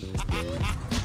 Música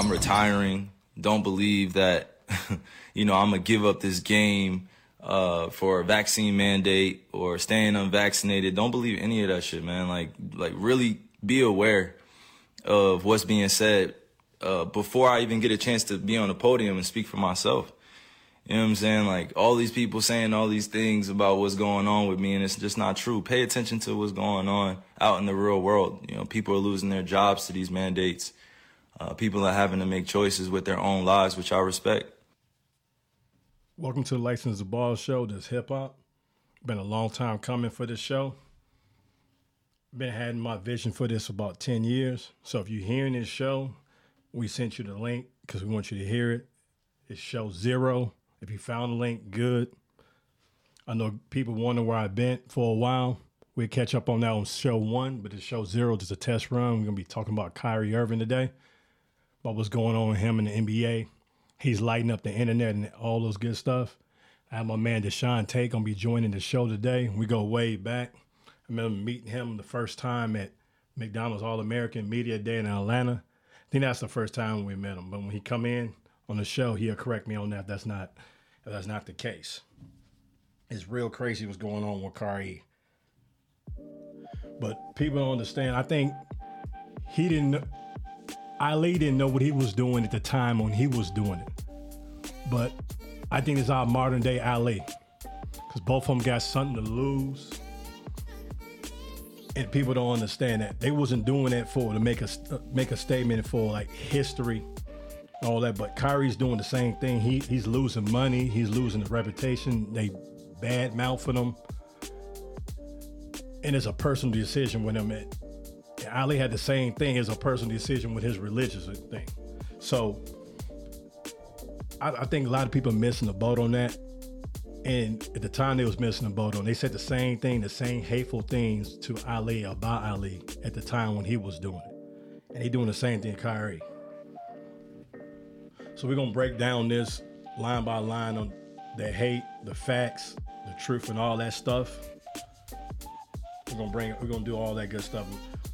I'm retiring. Don't believe that, you know, I'm gonna give up this game uh, for a vaccine mandate or staying unvaccinated. Don't believe any of that shit, man. Like, like really be aware of what's being said uh, before I even get a chance to be on the podium and speak for myself. You know what I'm saying? Like all these people saying all these things about what's going on with me, and it's just not true. Pay attention to what's going on out in the real world. You know, people are losing their jobs to these mandates. Uh, people are having to make choices with their own lives, which I respect. Welcome to the License to Ball Show. This hip hop. Been a long time coming for this show. Been having my vision for this about 10 years. So if you're hearing this show, we sent you the link because we want you to hear it. It's show zero. If you found the link, good. I know people wonder where I've been for a while. We'll catch up on that on show one, but it's show zero, just a test run. We're gonna be talking about Kyrie Irving today, about what's going on with him in the NBA. He's lighting up the internet and all those good stuff. I have my man Deshaun Tate gonna be joining the show today. We go way back. I remember meeting him the first time at McDonald's All American Media Day in Atlanta. I think that's the first time we met him. But when he come in on the show, he'll correct me on that. That's not that's not the case. It's real crazy what's going on with Kyrie. But people don't understand. I think he didn't. Ali didn't know what he was doing at the time when he was doing it. But I think it's our modern day Ali, because both of them got something to lose. And people don't understand that they wasn't doing that for to make a uh, make a statement for like history, all that. But Kyrie's doing the same thing. He he's losing money. He's losing his reputation. They bad mouthing him, and it's a personal decision with him. Ali had the same thing as a personal decision with his religious thing. So I, I think a lot of people are missing the boat on that. And at the time they was missing the boat on, they said the same thing, the same hateful things to Ali about Ali at the time when he was doing it. And he doing the same thing Kyrie. So we're gonna break down this line by line on the hate, the facts, the truth, and all that stuff. We're gonna bring we're gonna do all that good stuff.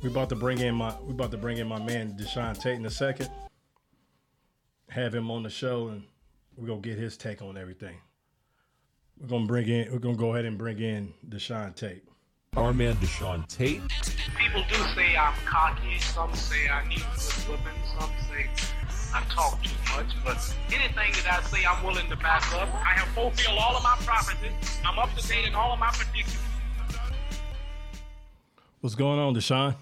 We're about to bring in my we're about to bring in my man Deshaun Tate in a second. Have him on the show and we're gonna get his take on everything. We're gonna bring in we're gonna go ahead and bring in Deshaun Tate. Our man Deshaun Tate. People do say I'm cocky. Some say I need good women. Some say I talk too much. But anything that I say, I'm willing to back up. I have fulfilled all of my promises. I'm up to date in all of my predictions. What's going on, Deshaun?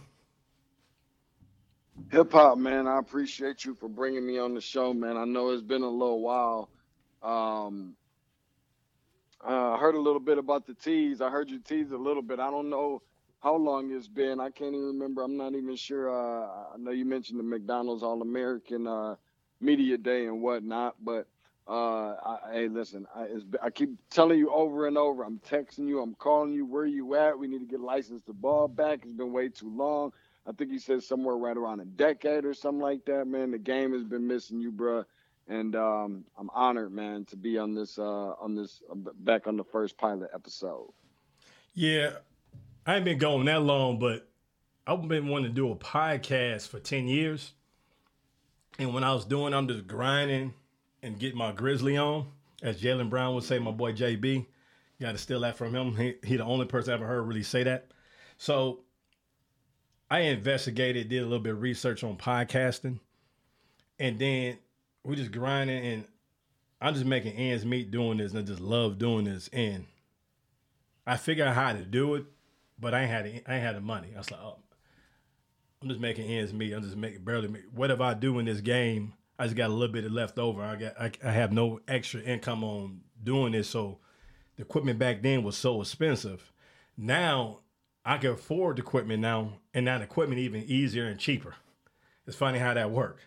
Hip hop, man. I appreciate you for bringing me on the show, man. I know it's been a little while. Um, I heard a little bit about the tease. I heard you tease a little bit. I don't know how long it's been. I can't even remember. I'm not even sure. Uh, I know you mentioned the McDonald's All American uh, Media Day and whatnot, but uh, I, hey, listen, I, I keep telling you over and over. I'm texting you. I'm calling you. Where you at? We need to get license to ball back. It's been way too long. I think he said somewhere right around a decade or something like that, man. The game has been missing you, bruh. And um, I'm honored, man, to be on this uh, on this uh, back on the first pilot episode. Yeah, I ain't been going that long, but I've been wanting to do a podcast for 10 years. And when I was doing, I'm just grinding and getting my grizzly on. As Jaylen Brown would say, my boy JB. You Got to steal that from him. He, he the only person I ever heard really say that. So I investigated, did a little bit of research on podcasting. And then we just grinding and I'm just making ends meet doing this and I just love doing this. And I figured out how to do it, but I ain't had I ain't had the money. I was like, oh, I'm just making ends meet. I'm just making barely. Make, whatever I do in this game, I just got a little bit of left over. I got I, I have no extra income on doing this, so the equipment back then was so expensive. Now I can afford equipment now, and that equipment even easier and cheaper. It's funny how that worked.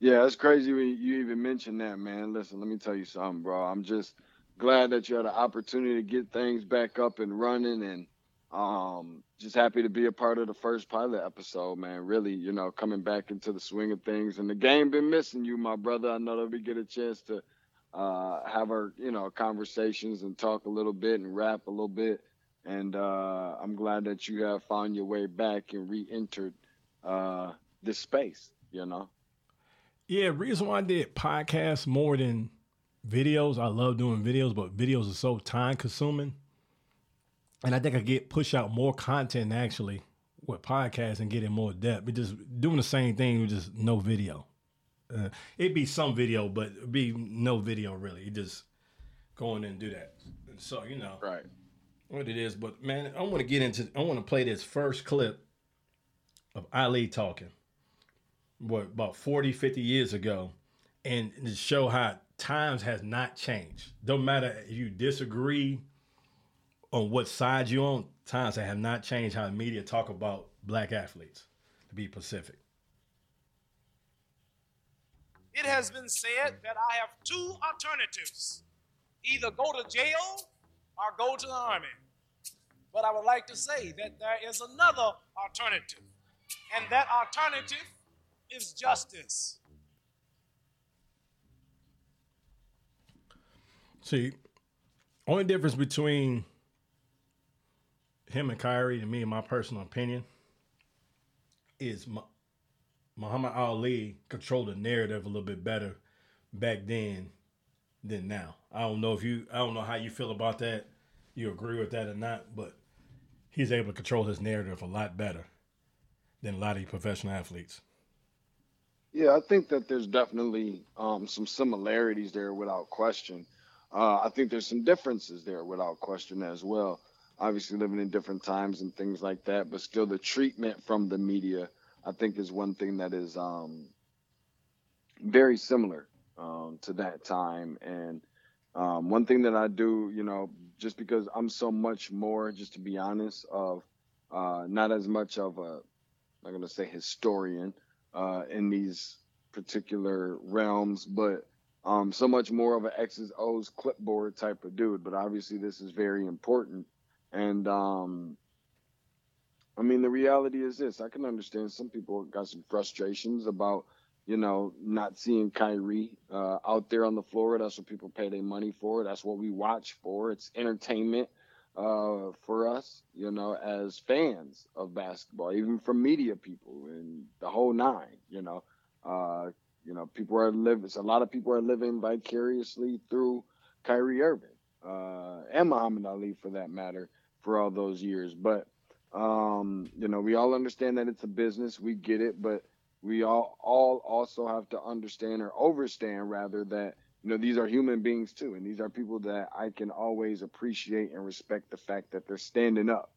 Yeah, it's crazy when you even mentioned that, man. Listen, let me tell you something, bro. I'm just glad that you had an opportunity to get things back up and running and um just happy to be a part of the first pilot episode, man. Really, you know, coming back into the swing of things. And the game been missing you, my brother. I know that we get a chance to uh have our, you know, conversations and talk a little bit and rap a little bit. And uh I'm glad that you have found your way back and re-entered uh this space, you know. Yeah, reason why I did podcasts more than videos. I love doing videos, but videos are so time consuming. And I think I get push out more content actually with podcasts and getting more depth. But just doing the same thing with just no video. Uh, it'd be some video, but it'd be no video really. You just go in and do that. And so you know Right. What it is. But man, I want to get into. I want to play this first clip of Ali talking. What about 40, 50 years ago, and to show how times has not changed. Don't matter if you disagree on what side you're on. Times have not changed how the media talk about black athletes. To be Pacific. it has been said that I have two alternatives either go to jail or go to the army. But I would like to say that there is another alternative, and that alternative is justice. See, only difference between him and Kyrie, to me, in my personal opinion, is Muhammad Ali controlled the narrative a little bit better back then than now. I don't know if you, I don't know how you feel about that. You agree with that or not, but he's able to control his narrative a lot better than a lot of professional athletes. Yeah, I think that there's definitely um, some similarities there without question. Uh, I think there's some differences there without question as well. Obviously, living in different times and things like that, but still the treatment from the media, I think, is one thing that is um, very similar um, to that time. And um, one thing that I do, you know, just because I'm so much more, just to be honest, of uh, not as much of a, I'm going to say historian uh, in these particular realms, but um, so much more of an X's O's clipboard type of dude. But obviously, this is very important. And um, I mean, the reality is this: I can understand some people got some frustrations about, you know, not seeing Kyrie uh, out there on the floor. That's what people pay their money for. That's what we watch for. It's entertainment uh, for us, you know, as fans of basketball, even from media people and the whole nine, you know. Uh, you know, people are living, a lot of people are living vicariously through Kyrie Irving uh, and Muhammad Ali for that matter for all those years. But, um, you know, we all understand that it's a business. We get it. But we all, all also have to understand or overstand rather that you know these are human beings too and these are people that i can always appreciate and respect the fact that they're standing up.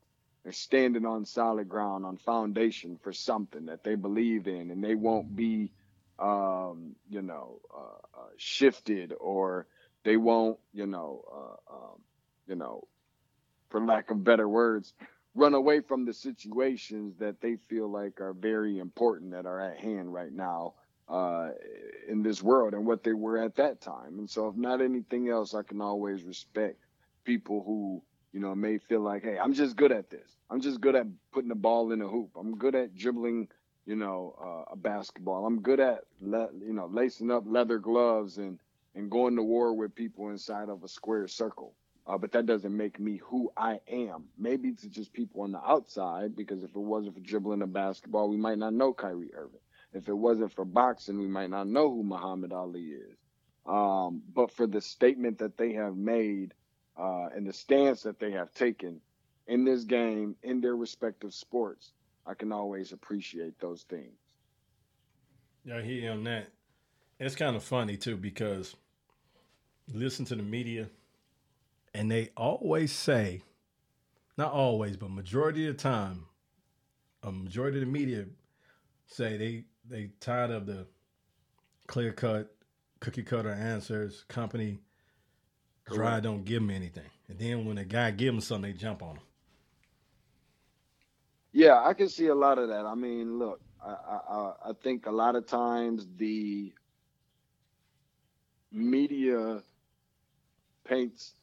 They're standing on solid ground on foundation for something that they believe in and they won't be um you know uh, uh, shifted or they won't you know uh, um, you know for lack of better words run away from the situations that they feel like are very important that are at hand right now uh, in this world and what they were at that time. And so, if not anything else, I can always respect people who, you know, may feel like, hey, I'm just good at this. I'm just good at putting the ball in a hoop. I'm good at dribbling, you know, uh, a basketball. I'm good at, le- you know, lacing up leather gloves and and going to war with people inside of a square circle. Uh, but that doesn't make me who I am. Maybe it's just people on the outside, because if it wasn't for dribbling a basketball, we might not know Kyrie Irving. If it wasn't for boxing, we might not know who Muhammad Ali is. Um, but for the statement that they have made uh, and the stance that they have taken in this game, in their respective sports, I can always appreciate those things. Yeah, I hear on that. It's kind of funny too because listen to the media and they always say, not always, but majority of the time, a majority of the media say they they tired of the clear cut, cookie cutter answers, company dry don't give them anything. And then when a guy give them something, they jump on them. Yeah, I can see a lot of that. I mean, look, I, I- I think a lot of times the media paints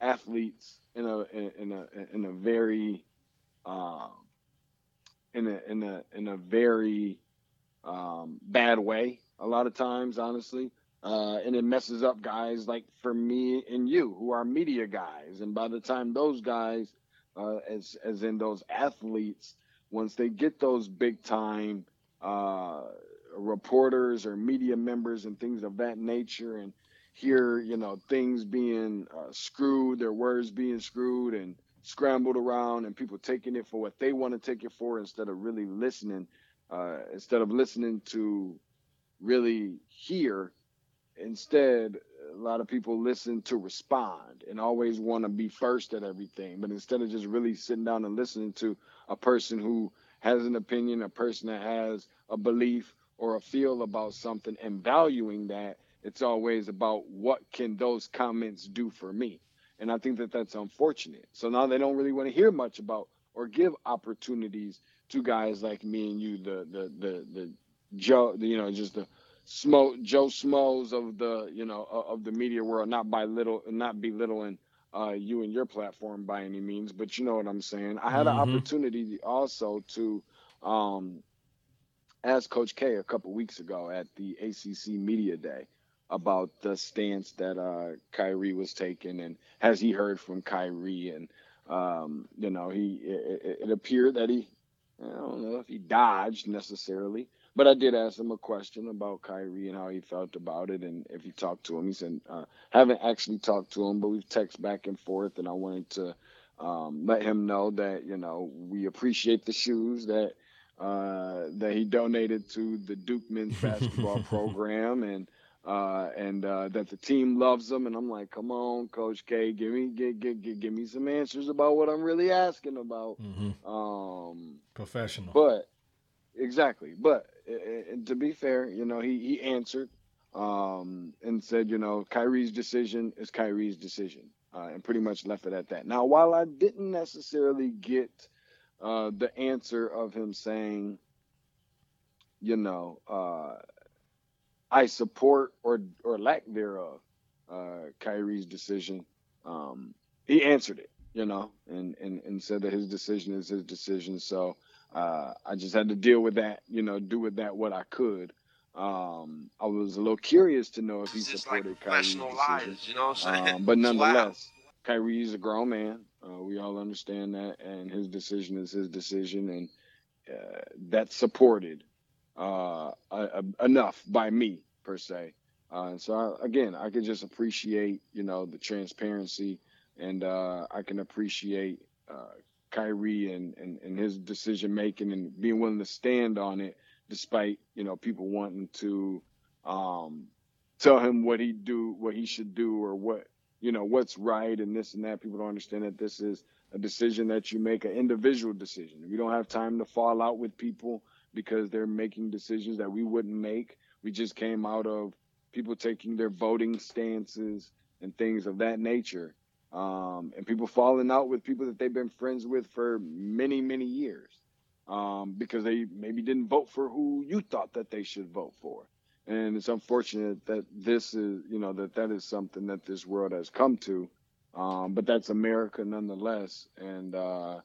athletes in a in a in a very um in a in a in a very um bad way a lot of times honestly. Uh and it messes up guys like for me and you who are media guys. And by the time those guys uh as as in those athletes once they get those big time uh reporters or media members and things of that nature and hear you know things being uh, screwed their words being screwed and scrambled around and people taking it for what they want to take it for instead of really listening uh, instead of listening to really hear. Instead a lot of people listen to respond and always want to be first at everything but instead of just really sitting down and listening to a person who has an opinion a person that has a belief or a feel about something and valuing that it's always about what can those comments do for me. And i think that that's unfortunate. So now they don't really want to hear much about or give opportunities to guys like me and you the the the, the joe you know just the smo joe smos of the you know of the media world not by little not belittling uh you and your platform by any means but you know what i'm saying. I had an Mhm. opportunity also to um ask coach k a couple weeks ago at the acc media day about the stance that uh Kyrie was taking and has he heard from Kyrie? And um you know he it, it- appeared that he I don't know if he dodged necessarily but I did ask him a question about Kyrie and how he felt about it. And if he talked to him he said uh haven't actually talked to him but we've texted back and forth and I wanted to um let him know that you know we appreciate the shoes that uh that he donated to the Duke men's basketball program. And uh, and uh, that the team loves them. And I'm like, come on, Coach K, give me give, give, give, me some answers about what I'm really asking about. hmm Um, Professional. but exactly, but and to be fair, you know, he he answered um, and said, you know, Kyrie's decision is Kyrie's decision, uh, and pretty much left it at that. Now, while I didn't necessarily get uh, the answer of him saying, you know, uh, I support or or lack thereof uh, Kyrie's decision. Um, he answered it, you know, and, and and said that his decision is his decision. So uh, I just had to deal with that, you know, do with that what I could. Um, I was a little curious to know if he just like supported Kyrie's decision. liars, you know what I'm saying? Um, but nonetheless, nonetheless, Kyrie's a grown man. Uh, we all understand that, and his decision is his decision, and uh, that's supported uh, uh, enough by me per se. Uh, and so I, again, I can just appreciate, you know, the transparency, and uh, I can appreciate uh, Kyrie and, and, and his decision making and being willing to stand on it, despite you know people wanting to um, tell him what he do, what he should do, or what you know what's right and this and that. People don't understand that this is a decision that you make, an individual decision. We don't have time to fall out with people because they're making decisions that we wouldn't make. We just came out of people taking their voting stances and things of that nature. Um, and people falling out with people that they've been friends with for many, many years um, because they maybe didn't vote for who you thought that they should vote for. And it's unfortunate that this is, you know, that that is something that this world has come to. Um, but that's America nonetheless. And, uh,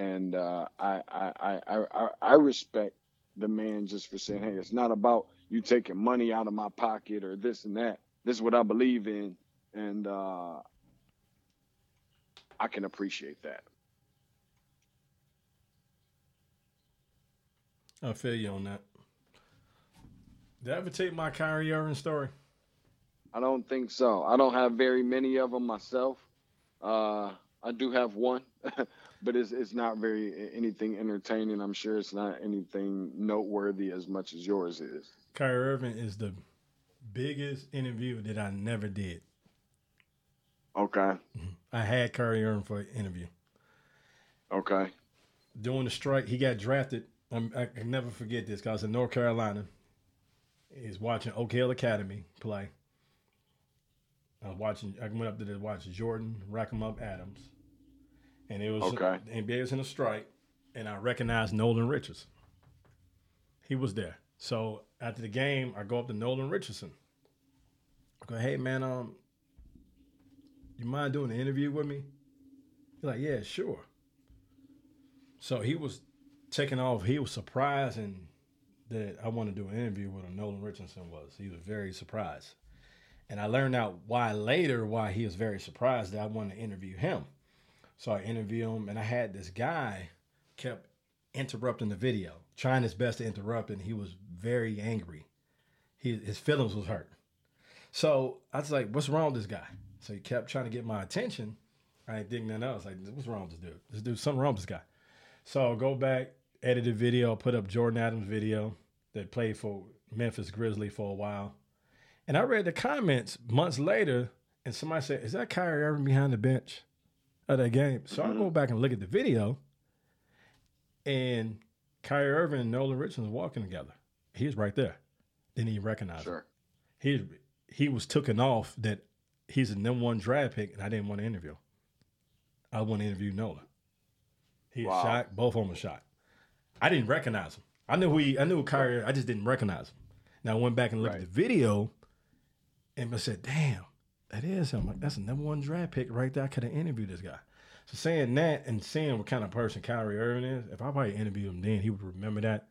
and, uh, I, I, I, I, I respect the man just for saying, Hey, it's not about you taking money out of my pocket or this and that. This is what I believe in. And, uh, I can appreciate that. I feel you on that. Did I ever take my Kyrie Irving story? I don't think so. I don't have very many of them myself. Uh, I do have one, but it's it's not very anything entertaining. I'm sure it's not anything noteworthy as much as yours is. Kyrie Irving is the biggest interview that I never did. Okay. Mm-hmm. I had Kyrie Irving for an interview. Okay. During the strike, he got drafted. I'm, I can never forget this because in North Carolina, he's watching Oak Hill Academy play. I was watching. I went up there to watch Jordan rack him up Adams, and it was Okay. the NBA was in a strike, and I recognized Nolan Richardson. He was there. So after the game, I go up to Nolan Richardson. I go, hey man, um, you mind doing an interview with me? He's like, yeah, sure. So he was taking off. He was surprised and that I wanted to do an interview with him. Nolan Richardson was. He was very surprised. And I learned out why later why he was very surprised that I wanted to interview him. So I interviewed him and I had this guy kept interrupting the video, trying his best to interrupt, and he was very angry. He, his feelings was hurt. So I was like, what's wrong with this guy? So he kept trying to get my attention. I didn't think nothing else. Like, what's wrong with this dude? This dude, something wrong with this guy. So I'll go back, edit the video, put up Jordan Adams' video that played for Memphis Grizzly for a while. And I read the comments months later, and somebody said, Is that Kyrie Irving behind the bench of that game? So I go mm-hmm. back and look at the video, and Kyrie Irving and Nolan Richardson walking together. He was right there. Didn't even recognize him. Sure. He he was taken off that he's a number one draft pick, and I didn't want to interview. him. I want to interview Nolan. He was Wow. shot. Both of them were shot. I didn't recognize him. I knew who he. I knew Kyrie. I just didn't recognize him. Now I went back and looked Right. at the video, and I said, "Damn, that is him. Like that's a number one draft pick right there. I could have interviewed this guy." So saying that and seeing what kind of person Kyrie Irving is, if I probably interviewed him then, he would remember that,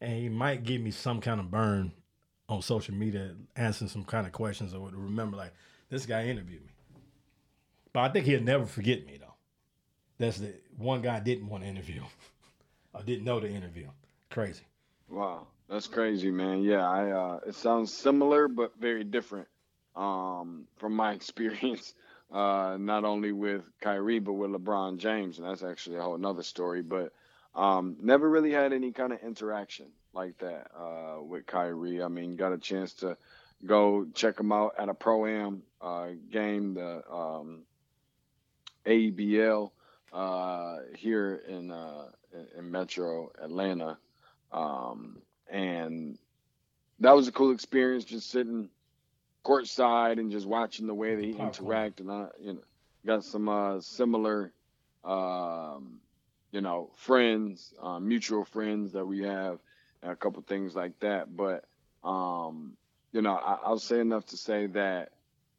and he might give me some kind of burn on social media, answering some kind of questions, or remember like this guy interviewed me. But I think he'll never forget me though. That's the one guy I didn't want to interview. I didn't know to interview. Crazy. Wow, that's crazy, man. Yeah, I uh it sounds similar but very different um from my experience uh not only with Kyrie but with LeBron James. And that's actually a whole nother story. But um never really had any kind of interaction like that uh with Kyrie. I mean, got a chance to go check him out at a pro am uh game the um AEBL uh here in uh in Metro Atlanta. Um, and that was a cool experience just sitting courtside and just watching the way that he Popcorn. interact and I you know got some uh similar um you know friends uh, mutual friends that we have and a couple things like that but um you know I, I'll say enough to say that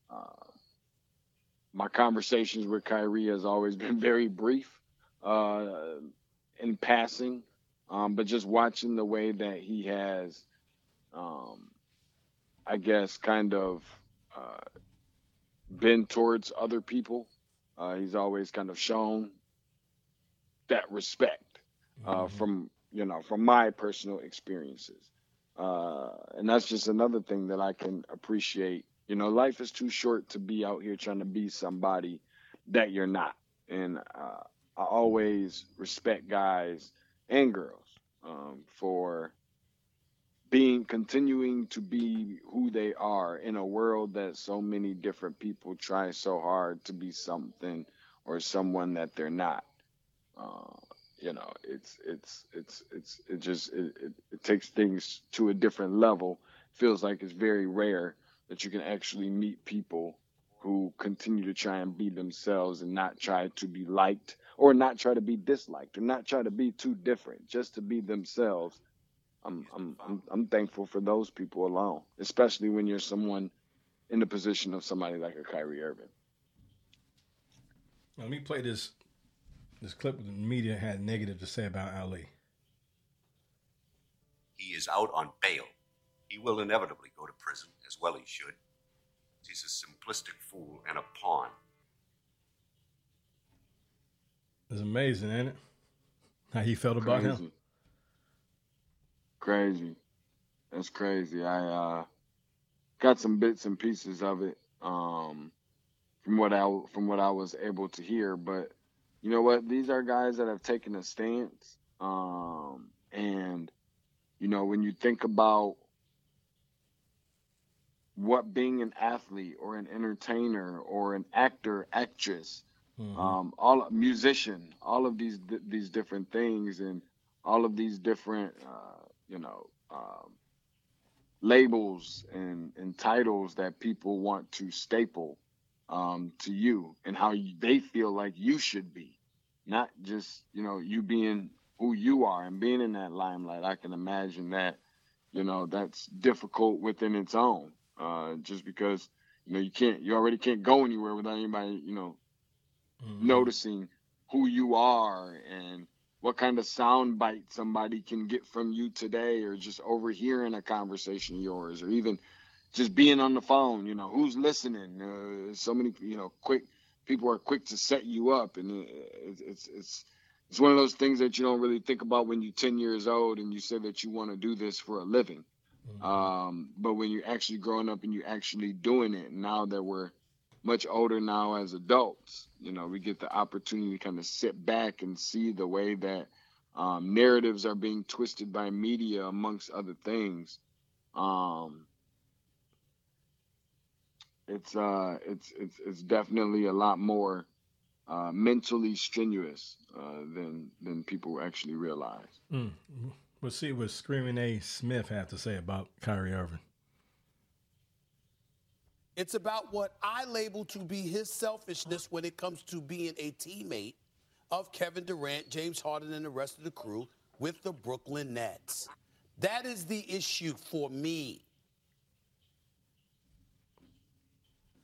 uh, my conversations with Kyrie has always been very brief uh in passing um, but just watching the way that he has, um, I guess, kind of uh, been towards other people, uh, he's always kind of shown that respect uh, from you know from my personal experiences, uh, and that's just another thing that I can appreciate. You know, life is too short to be out here trying to be somebody that you're not, and uh, I always respect guys and girls um, for being continuing to be who they are in a world that so many different people try so hard to be something or someone that they're not. Uh, you know, it's it's it's it's it just it, it, it takes things to a different level. Feels like it's very rare that you can actually meet people who continue to try and be themselves and not try to be liked or not try to be disliked or not try to be too different, just to be themselves. I'm I'm I'm, I'm thankful for those people alone, especially when you're someone in the position of somebody like a Kyrie Irving. Let me play this this clip that the media had negative to say about Ali. He is out on bail. He will inevitably go to prison, as well he should. He's a simplistic fool and a pawn. It's amazing, ain't it? How he felt about him. Crazy. That's crazy. I uh got some bits and pieces of it um from what I from what I was able to hear, but you know what? These are guys that have taken a stance um and you know when you think about what being an athlete or an entertainer or an actor, actress Mhm. um, all musician, all of these these different things, and all of these different, uh, you know, um, labels and and titles that people want to staple um, to you and how you, they feel like you should be, not just you know you being who you are and being in that limelight. I can imagine that you know that's difficult within its own, uh, just because you know you can't you already can't go anywhere without anybody you know Mhm. noticing who you are and what kind of sound bite somebody can get from you today or just overhearing a conversation of yours or even just being on the phone you know who's listening uh, so many you know quick people are quick to set you up and uh, it's it's it's it's one of those things that you don't really think about when you're 10 years old and you say that you want to do this for a living Mhm. um, but when you're actually growing up and you're actually doing it now that we're much older now as adults you know we get the opportunity to kind of sit back and see the way that um, narratives are being twisted by media amongst other things um, it's uh it's it's it's definitely a lot more uh, mentally strenuous uh, than than people actually realize Mm. We'll see what Screaming A. Smith had to say about Kyrie Irving. It's about what I label to be his selfishness when it comes to being a teammate of Kevin Durant, James Harden, and the rest of the crew with the Brooklyn Nets. That is the issue for me.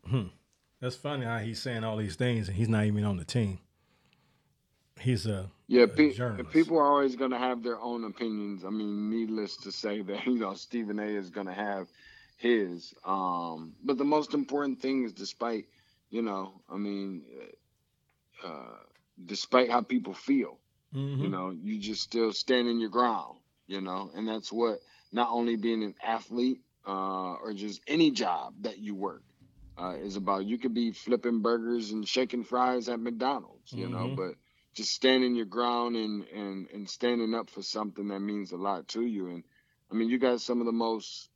Hmm. That's funny how he's saying all these things and he's not even on the team. He's a Yeah, a pe- journalist. people are always going to have their own opinions. I mean, needless to say that you know Stephen A. is going to have his. Um, but the most important thing is, despite you know, I mean, uh, despite how people feel, Mhm. you know, you just still standing your ground. You know, and that's what not only being an athlete uh, or just any job that you work uh, is about. You could be flipping burgers and shaking fries at McDonald's. You know, Mhm. but just standing your ground and, and and standing up for something that means a lot to you. And I mean, you got some of the most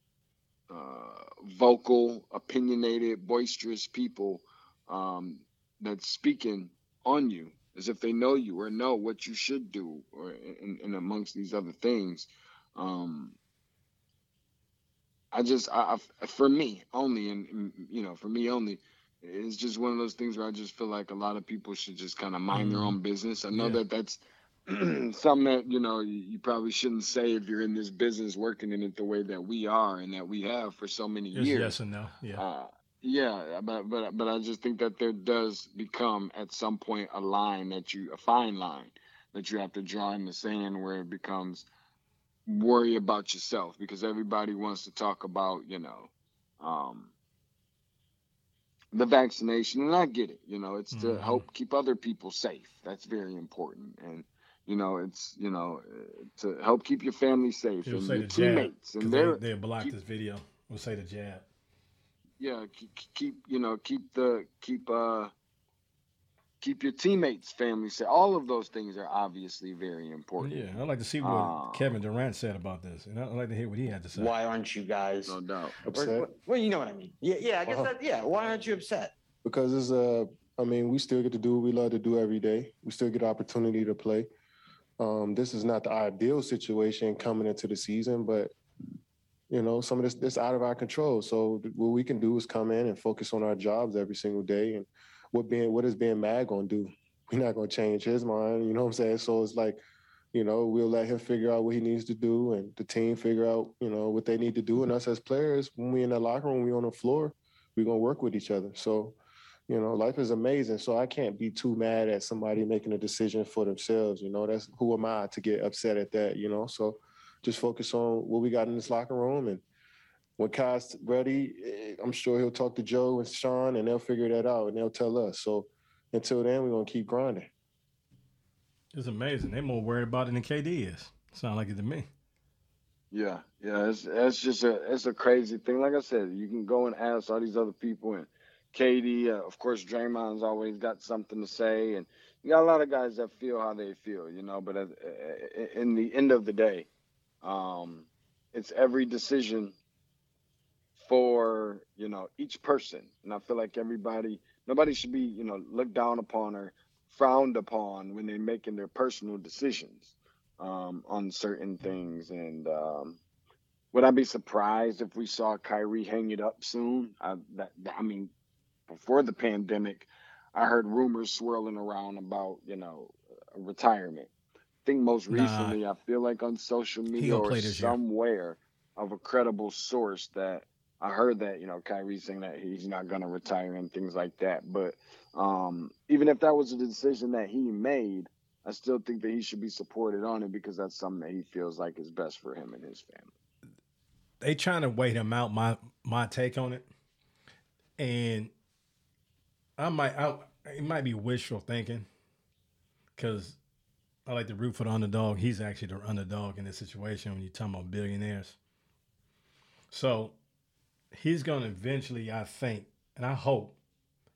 uh, vocal, opinionated, boisterous people um, that's speaking on you as if they know you or know what you should do, or and, amongst these other things. Um, I just, I, I, for me only, and, and you know, for me only, it's just one of those things where I just feel like a lot of people should just kind of mind their Mhm. own business. I know Yeah. that that's something that you know you, probably shouldn't say if you're in this business working in it the way that we are and that we have for so many years. yes and no. Yeah. Uh, yeah, but but but I just think that there does become at some point a line that you a fine line that you have to draw in the sand where it becomes worry about yourself because everybody wants to talk about you know um, the vaccination and I get it you know it's to Mhm. help keep other people safe that's very important and you know it's you know uh, to help keep your family safe He'll and say your the jab. and they, their they blocked keep- this video. We'll say the jab. yeah keep, keep you know keep the keep uh keep your teammates family safe all of those things are obviously very important Yeah, I'd like to see what Ah. Kevin Durant said about this, and I'd like to hear what he had to say. Why aren't you guys? no doubt or- upset well, you know what I mean. Yeah, yeah. I guess Uh-huh. that. Yeah. Why aren't you upset? because it's uh I mean we still get to do what we love to do every day. We still get opportunity to play. Um, this is not the ideal situation coming into the season, but you know some of this this out of our control. So what we can do is come in and focus on our jobs every single day. And what being what is being mad gonna do? We're not gonna change his mind. You know what I'm saying? So it's like you know, we'll let him figure out what he needs to do and the team figure out, you know, what they need to do. And us as players, when we in the locker room, we on the floor, we're gonna work with each other. So, you know, life is amazing. So I can't be too mad at somebody making a decision for themselves. You know, that's who am I to get upset at that, you know? So just focus on what we got in this locker room and when Ky's ready, eh, I'm sure he'll talk to Joe and Sean and they'll figure that out and they'll tell us. So until then, we're gonna keep grinding. It's amazing. They're more worried about it than KD is. Sound like it to me. yeah yeah it's it's just a it's a crazy thing like i said you can go and ask all these other people and KD uh, of course draymond's always got something to say and you got a lot of guys that feel how they feel you know but at, in the end of the day um it's every decision for you know each person and i feel like everybody nobody should be you know looked down upon or frowned upon when they're making their personal decisions um, on certain things. And um, would I be surprised if we saw Kyrie hang it up soon? I, that- I mean, before the pandemic, I heard rumors swirling around about you know retirement. I think most Nah. recently, I feel like on social media or this year. somewhere of a credible source that I heard that you know Kyrie saying that he's not going to retire and things like that. But um, even if that was a decision that he made, I still think that he should be supported on it because that's something that he feels like is best for him and his family. they trying to wait him out. My my take on it, and I might I it might be wishful thinking, because I like to root for the underdog. He's actually the underdog in this situation when you're talking about billionaires. So he's going to eventually, I think, and I hope,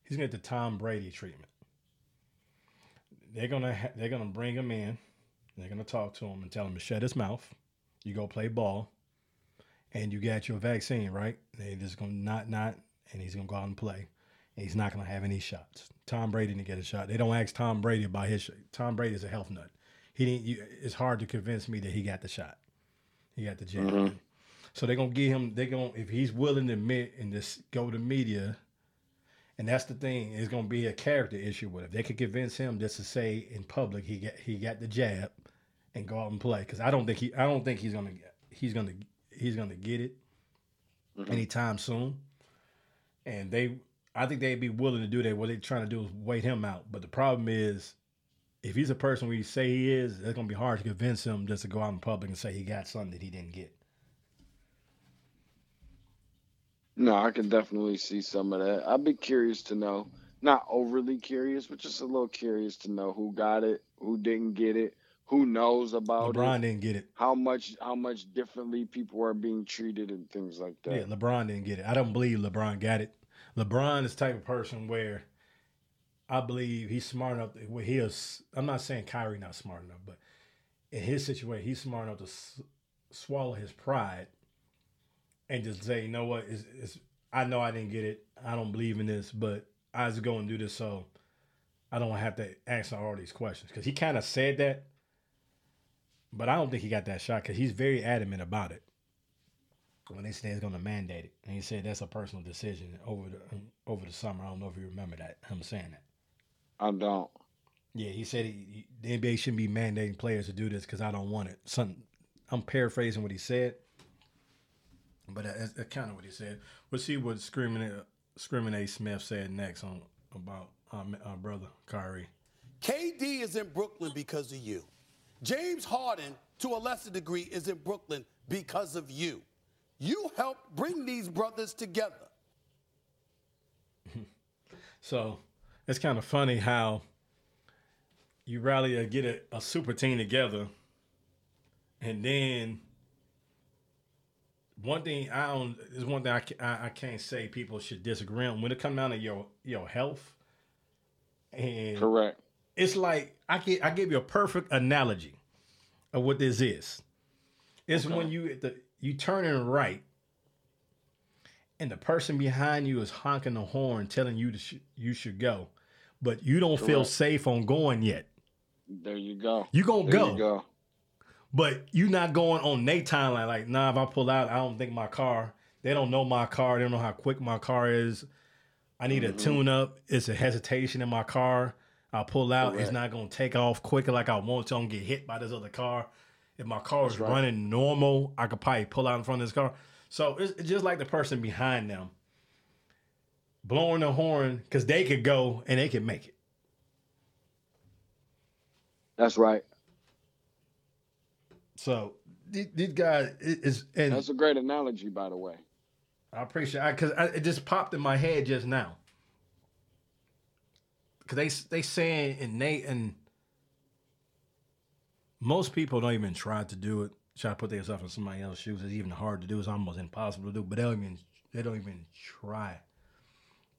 he's going to get the Tom Brady treatment. They're gonna ha- they're gonna bring him in. They're gonna talk to him and tell him to shut his mouth. You go play ball and you got your vaccine, right? They're just gonna not not, and he's gonna go out and play. He's not gonna have any shots. Tom Brady didn't get a shot. They don't ask Tom Brady about his. sh- Tom Brady is a health nut. He didn't. You, it's hard to convince me that he got the shot. He got the jab. Mhm. So they're gonna give him. They're gonna if he's willing to admit and just go to media. And that's the thing. It's gonna be a character issue with it. They could convince him just to say in public he got he got the jab, and go out and play. Because I don't think he. I don't think he's gonna. He's gonna. He's gonna get it Mhm. anytime soon. And they, I think they'd be willing to do that. What they're trying to do is wait him out. But the problem is, if he's a person we say he is, it's gonna be hard to convince him just to go out in public and say he got something that he didn't get. No, I can definitely see some of that. I'd be curious to know, not overly curious, but just a little curious to know who got it, who didn't get it, who knows about LeBron it, LeBron didn't get it. how much how much differently people are being treated and things like that. Yeah, LeBron didn't get it. I don't believe LeBron got it. LeBron is type of person where I believe he's smart enough. Where he is, I'm not saying Kyrie not smart enough, but in his situation, he's smart enough to s- swallow his pride and just say, you know what? It's, it's, I know I didn't get it. I don't believe in this, but I just go and do this so I don't have to answer all these questions. Because he kind of said that, but I don't think he got that shot because he's very adamant about it when they said he's going to mandate it, and he said that's a personal decision over the um, over the summer. I don't know if you remember that. I'm saying that. I don't. Yeah, he said he, he- the NBA shouldn't be mandating players to do this because I don't want it. Something I'm paraphrasing what he said, but that's, that's kind of what he said. We'll see what Screaming A- Screaming A Smith said next on about our, our brother Kyrie. KD is in Brooklyn because of you. James Harden, to a lesser degree, is in Brooklyn because of you. You helped bring these brothers together. So it's kind of funny how you rally to get a, a super team together, and then one thing I don't is one thing I, I, I can't say people should disagree on when it comes down to your your health. And Correct. it's like I get I give you a perfect analogy of what this is. It's when you at the you turning right, and the person behind you is honking the horn, telling you to sh- you should go, but you don't feel safe on going yet. There you go. You gonna There go. you go. But you not going on their timeline. Like, nah, if I pull out, I don't think my car. They don't know my car. They don't know how quick my car is. I need a Mm-hmm. tune up. It's a hesitation in my car. I'll pull out. It's not gonna take off quicker like I want to. I'm gonna get hit by this other car. If my car is right. running normal, I could probably pull out in front of this car. So it's, just like the person behind them blowing the horn because they could go and they could make it. That's right. So these, guys is and That's a great analogy, by the way. I appreciate it because it just popped in my head just now. Because they they saying and they and most people don't even try to do it. Try to put themselves in somebody else's shoes. It's even hard to do. It's almost impossible to do. But they don't even they don't even try.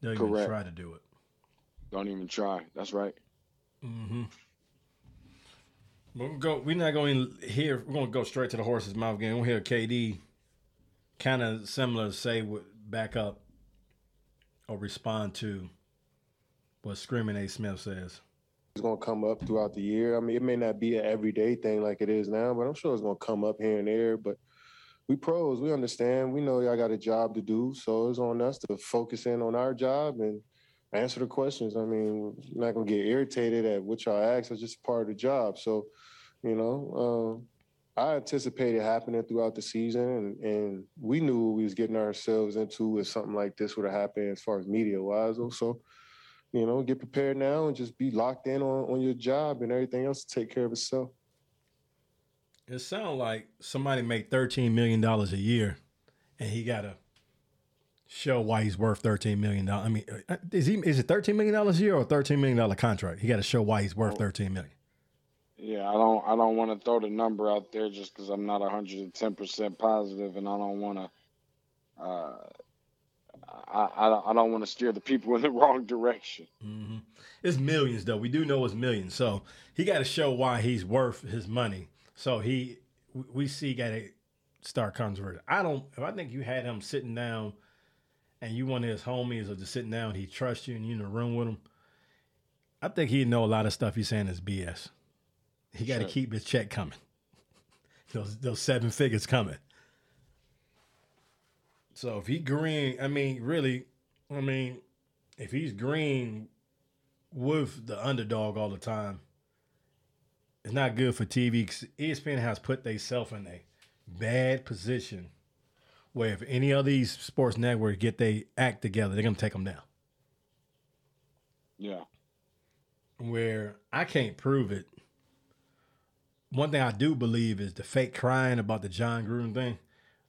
They don't even try to do it. Don't even try. That's right. Mm-hmm. We're go. We're not going to hear. We're going to go straight to the horse's mouth again. We'll hear KD, kind of similar, say what back up or respond to what Screaming A. Smith says. It's gonna come up throughout the year. I mean, it may not be an everyday thing like it is now, but I'm sure it's gonna come up here and there. But we pros, we understand. We know y'all got a job to do, so it's on us to focus in on our job and answer the questions. I mean, not gonna get irritated at what y'all ask. It's just part of the job. So, you know, um, I anticipated happening throughout the season, and, and we knew we was getting ourselves into if something like this would have happened as far as media wise. So, you know, get prepared now and just be locked in on, on your job and everything else to take care of itself. It sounds like somebody made thirteen million dollars a year, and he got to show why he's worth thirteen million dollars. I mean, uh, is he is it thirteen million dollars a year or a thirteen million dollar contract? He got to show why he's worth thirteen million. Yeah, I don't I don't want to throw the number out there just because I'm not 110 percent positive, and I don't want to. Uh, I I don't, I don't want to steer the people in the wrong direction. Mm-hmm. It's millions though. We do know it's millions, so he got to show why he's worth his money. So he, we see, got to start controversy. I don't. If I think you had him sitting down, and you one of his homies, or just sitting down, he trusts you, and you in the room with him. I think he'd know a lot of stuff he's saying is BS. He got to Sure. keep his check coming. Those those seven figures coming. So if he green, I mean, really, I mean, if he's green with the underdog all the time, it's not good for TV. ESPN has put themselves in a bad position where if any of these sports networks get they act together, they're gonna take them down. Yeah. Where I can't prove it. One thing I do believe is the fake crying about the Jon Gruden thing.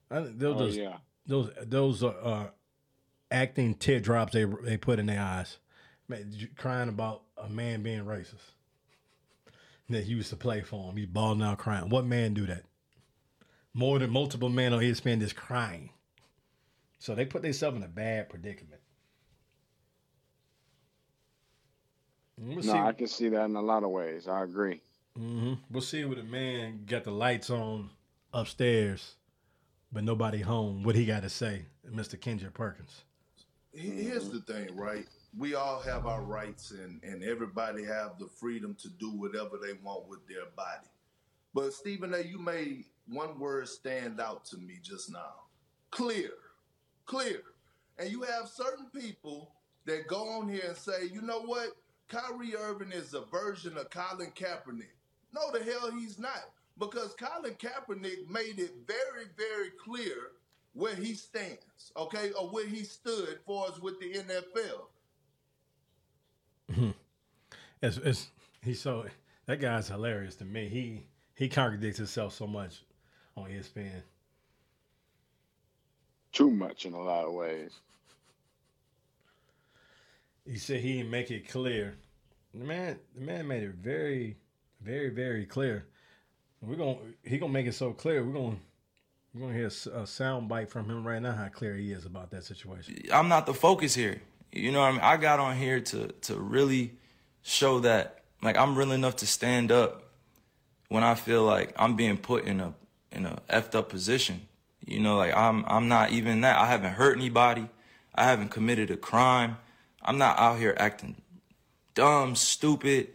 I, those, Oh, those, yeah. Those those are uh, acting teardrops they they put in their eyes, Man, crying about a man being racist that he used to play for him. He's balling out crying. What man do that? More than multiple men on E ESPN just crying. So they put themselves in a bad predicament. We'll no, I can see that in a lot of ways. I agree. hmm We'll see what a man got the lights on upstairs, but nobody home. What he got to say, Mr. Kendrick Perkins. Here's the thing, right? We all have our rights, and, and everybody have the freedom to do whatever they want with their body. But Stephen A., you made one word stand out to me just now: clear, clear. And you have certain people that go on here and say, you know what? Kyrie Irving is a version of Colin Kaepernick. No, the hell he's not. Because Colin Kaepernick made it very, very clear where he stands, okay, or where he stood for us with the NFL. Hmm. It's, it's he's so that guy's hilarious to me. He he contradicts himself so much on ESPN. Too much in a lot of ways. He said he didn't make it clear. The man the man made it very, very, very clear. We're gonna he gonna make it so clear. We're gonna we're gonna hear a sound bite from him right now how clear he is about that situation. I'm not the focus here. You know what I mean? I got on here to to really show that like I'm real enough to stand up when I feel like I'm being put in a in a effed up position. You know, like I'm I'm not even that. I haven't hurt anybody. I haven't committed a crime. I'm not out here acting dumb, stupid.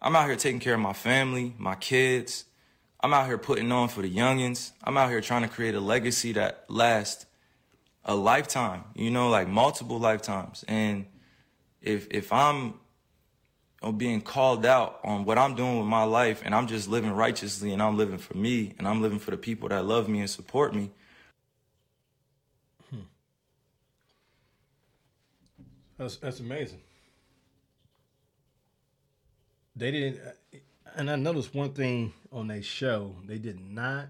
I'm out here taking care of my family, my kids. I'm out here putting on for the youngins. I'm out here trying to create a legacy that lasts a lifetime, you know, like multiple lifetimes. And if if I'm being called out on what I'm doing with my life and I'm just living righteously and I'm living for me and I'm living for the people that love me and support me, hmm. That's that's amazing. They didn't, and I noticed one thing on their show. They did not.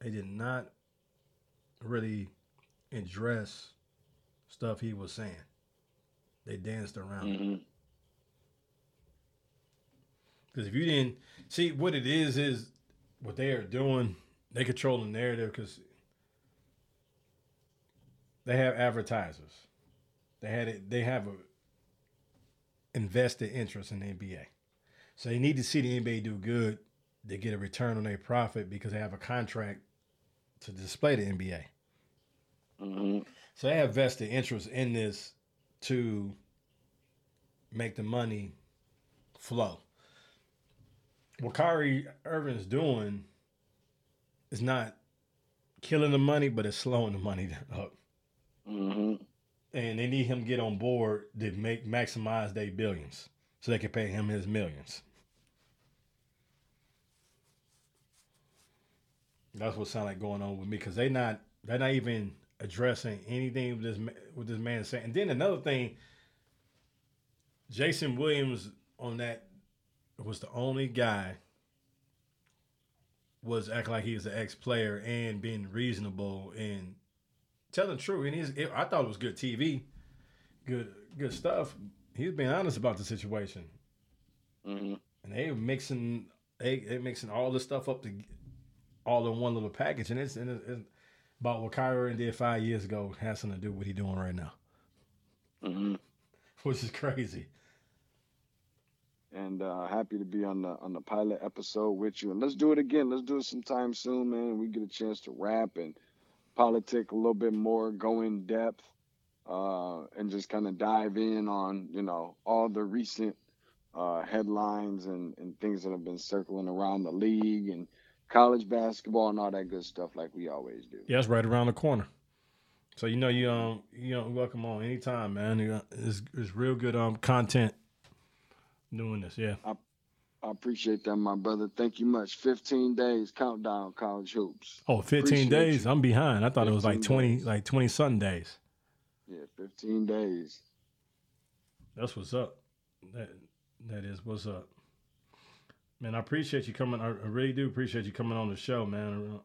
They did not really address stuff he was saying. They danced around. it. Mm-hmm. Because if you didn't see what it is, is what they are doing. They control the narrative because they have advertisers. They had it. They have a invested interest in the NBA, so they need to see the NBA do good to get a return on their profit because they have a contract to display the NBA. So they have vested interest in this to make the money flow. What Kyrie Irving's doing is not killing the money, but it's slowing the money up. hmm and they need him to get on board to make maximize their billions, so they can pay him his millions. That's what sound like going on with me because they not they're not even addressing anything with this with this man saying. And then another thing, Jason Williams on that was the only guy was acting like he was an ex player and being reasonable and telling the truth. And it, I thought it was good TV, good good stuff. He was being honest about the situation, Mm-hmm. and they were mixing they they mixing all this stuff up to all in one little package, and it's, and it's, it's about what Kyrie did five years ago has something to do with what he's doing right now, Mm-hmm. which is crazy. And uh, happy to be on the on the pilot episode with you. And let's do it again. Let's do it sometime soon, man. We get a chance to rap and politic a little bit more, go in depth, uh, and just kind of dive in on you know all the recent uh, headlines and, and things that have been circling around the league and college basketball and all that good stuff like we always do. Yeah, it's right around the corner. So you know you um you know welcome on anytime, man. You It's it's real good um content doing this. Yeah. I, I appreciate that, my brother. Thank you much. 15 days countdown college hoops. Oh, 15 Appreciate days. you. I'm behind. I thought it was like 20 days. like 20 something days. Yeah, 15 days. That's what's up. That that is what's up. Man, I appreciate you coming. I I really do appreciate you coming on the show, man.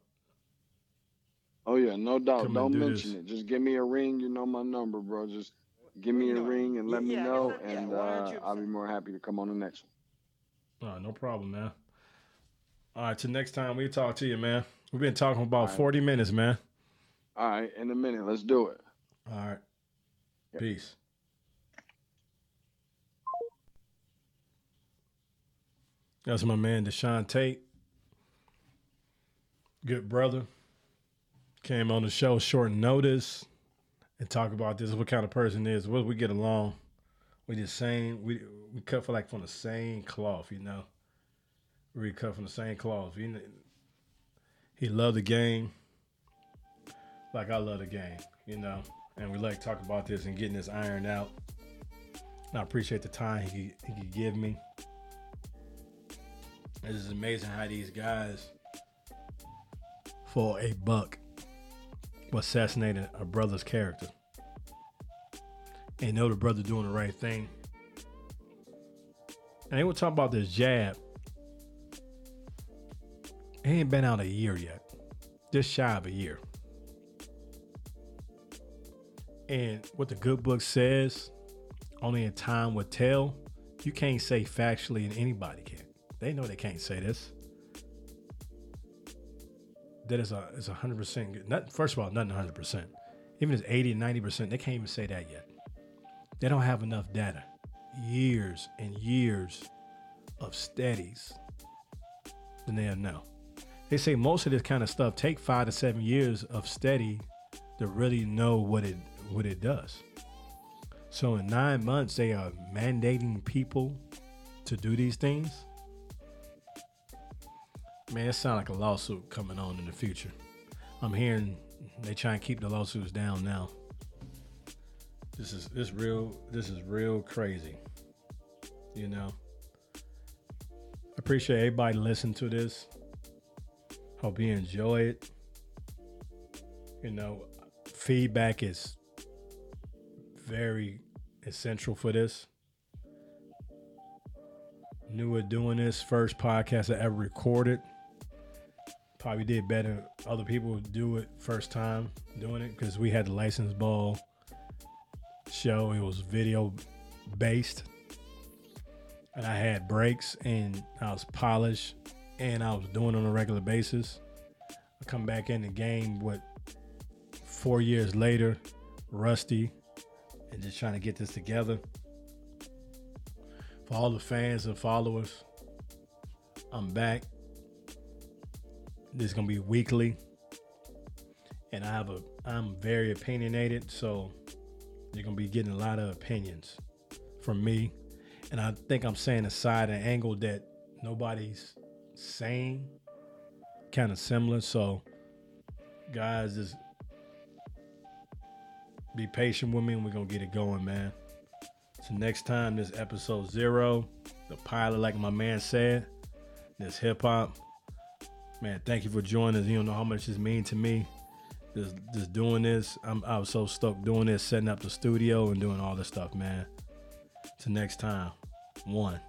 Oh yeah, no doubt. Come Don't do mention this. it. Just give me a ring. You know my number, bro. Just give me a ring and let me know, yeah, and why uh, I'll be more happy to come on the next one. All right, no problem, man. All right, till next time we talk to you, man. We've been talking about All right. 40 minutes, man. All right, in a minute. Let's do it. All right. Peace. That's my man Deshaun Tate. Good brother. Came on the show short notice and talk about this. What kind of person is. What we get along. We the same. We we cut for like from the same cloth, you know. We cut from the same cloth. He, he loved the game like I love the game, you know. And we like talk about this and getting this ironed out. And I appreciate the time he he could give me. It is amazing how these guys, for a buck, assassinated a brother's character. And know the brother doing the right thing. And they were talking about this jab. It ain't been out a year yet. Just shy of a year. And what the good book says, only in time will tell. You can't say factually, and anybody can. They know they can't say this. That is a is hundred percent good. Not first of all, nothing hundred percent. Even if it's 80 and 90 percent, they can't even say that yet. They don't have enough data. Years and years of studies. Then they'll know. They say most of this kind of stuff take five to seven years of study to really know what it what it does. So in nine months, they are mandating people to do these things. Man, it sounds like a lawsuit coming on in the future. I'm hearing they try and keep the lawsuits down now. This is this real this is real crazy. You know. Appreciate everybody listening to this. Hope you enjoy it. You know, feedback is very essential for this. New at doing this first podcast I ever recorded. Probably did better. Other people do it first time doing it because we had the license ball show. It was video based, and I had breaks and I was polished and I was doing on a regular basis. I come back in the game what four years later, rusty, and just trying to get this together. For all the fans and followers, I'm back. This is gonna be weekly, and I have a I'm very opinionated, so you're gonna be getting a lot of opinions from me, and I think I'm saying a side and angle that nobody's saying, kind of similar. So, guys, just Be patient with me and we're gonna get it going, man. So next time, this episode zero, the pilot, like my man said, this hip hop. Man, thank you for joining us. You don't know how much this means to me. Just, just doing this. I'm I was so stoked doing this, setting up the studio and doing all this stuff, man. Till next time. One.